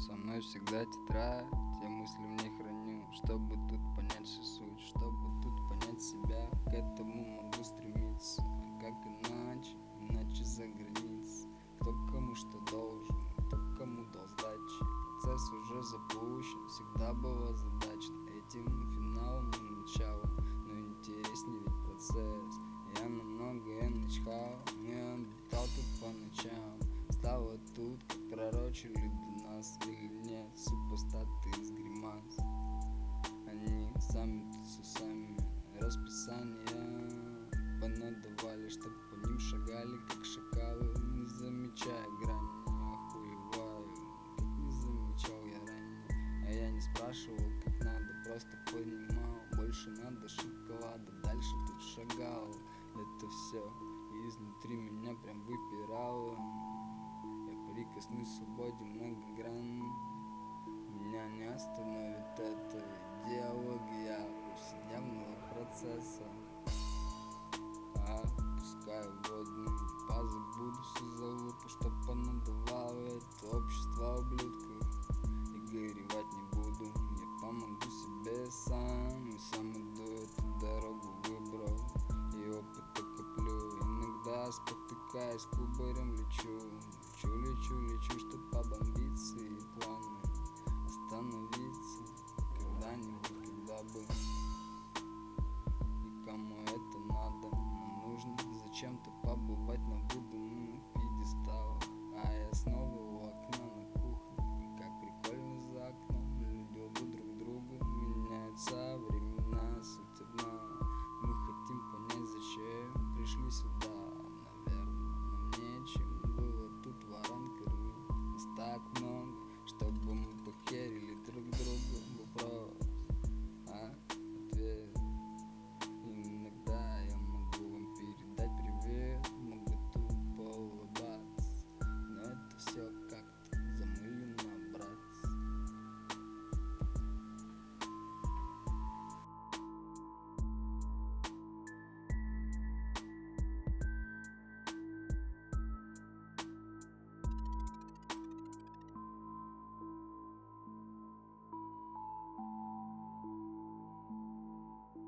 Со мной всегда тетрадь, те мысли в ней храню Чтобы тут понять всю суть, чтобы тут понять себя. К этому могу стремиться, а как иначе, иначе за границей. Кто кому что должен, кто кому дал сдачи Процесс уже запущен, всегда была задача Этим финалом и началом, но интереснее ведь процесс. Я на многое начхал, не отдыхал тут по ночам. Стало тут, как пророчили нас или нет Супостаты из гримас. Они сами с усами Расписание понадавали, чтоб по ним шагали, как шакалы. Не замечая грани, не охуеваю. Как не замечал я ранее. А я не спрашивал, как надо, просто понимал. Больше надо шоколада, дальше тут шагал. Это все изнутри меня прям выпирало Я прикоснусь свободе многогранно Меня не остановит эта идеология повседневного процесса Опускаю водные пазы, буду все залупу, чтоб понадавало это общество ублюдков. И горевать не буду, я помогу себе сам И сам иду эту дорогу выбрал. И опыта коплю Иногда спотыкаясь, кубарем лечу Лечу, лечу, лечу, чтоб побомбиться и планы Остановиться когда-нибудь, когда бы. И кому это надо, нам нужно Зачем-то побывать на выдуманных пьедесталах А я снова у окна на кухне И как прикольно за окном. Люди лбу друг другу Меняются времена, суть Мы хотим понять, зачем пришли сюда back, mom.